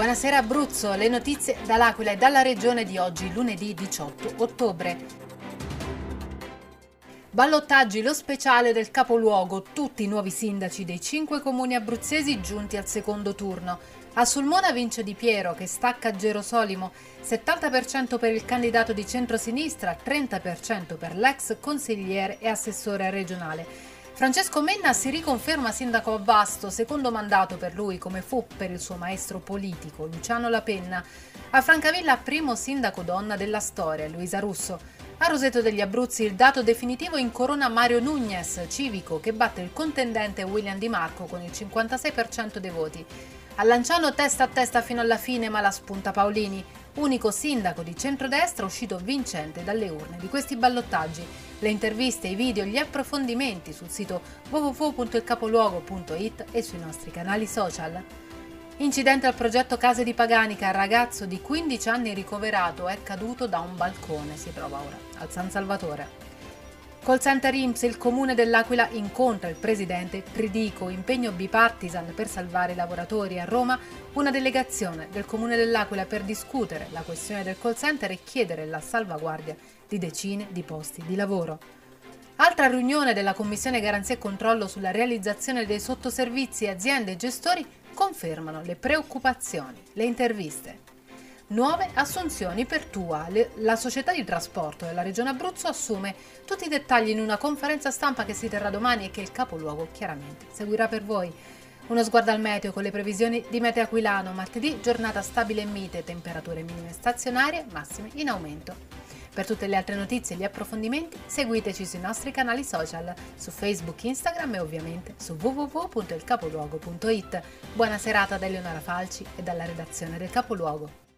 Buonasera Abruzzo, le notizie dall'Aquila e dalla regione di oggi, lunedì 18 ottobre. Ballottaggi lo speciale del capoluogo, tutti i nuovi sindaci dei cinque comuni abruzzesi giunti al secondo turno. A Sulmona vince Di Piero che stacca Gerosolimo, 70% per il candidato di centrosinistra, 30% per l'ex consigliere e assessore regionale. Francesco Menna si riconferma sindaco a Vasto, secondo mandato per lui come fu per il suo maestro politico Luciano Lapenna. A Francavilla primo sindaco donna della storia, Luisa Russo. A Roseto degli Abruzzi il dato definitivo incorona Mario Nunez, civico, che batte il contendente William Di Marco con il 56% dei voti. A Lanciano testa a testa fino alla fine ma la spunta Paolini unico sindaco di centrodestra uscito vincente dalle urne di questi ballottaggi. Le interviste, i video, gli approfondimenti sul sito www.ilcapoluogo.it e sui nostri canali social. Incidente al progetto Case di Paganica, ragazzo di 15 anni ricoverato è caduto da un balcone, si trova ora al San Salvatore. Col center IMSS il comune dell'Aquila incontra il presidente Tridico, impegno bipartisan per salvare i lavoratori a Roma, una delegazione del comune dell'Aquila per discutere la questione del call center e chiedere la salvaguardia di decine di posti di lavoro. Altra riunione della Commissione Garanzia e Controllo sulla realizzazione dei sottoservizi aziende e gestori confermano le preoccupazioni, le interviste. Nuove assunzioni per Tua. La società di trasporto della Regione Abruzzo assume tutti i dettagli in una conferenza stampa che si terrà domani e che il capoluogo chiaramente seguirà per voi. Uno sguardo al meteo con le previsioni di Meteo Aquilano. Martedì giornata stabile e mite, temperature minime stazionarie, massime in aumento. Per tutte le altre notizie e gli approfondimenti seguiteci sui nostri canali social, su Facebook, Instagram e ovviamente su www.ilcapoluogo.it. Buona serata da Eleonora Falci e dalla redazione del Capoluogo.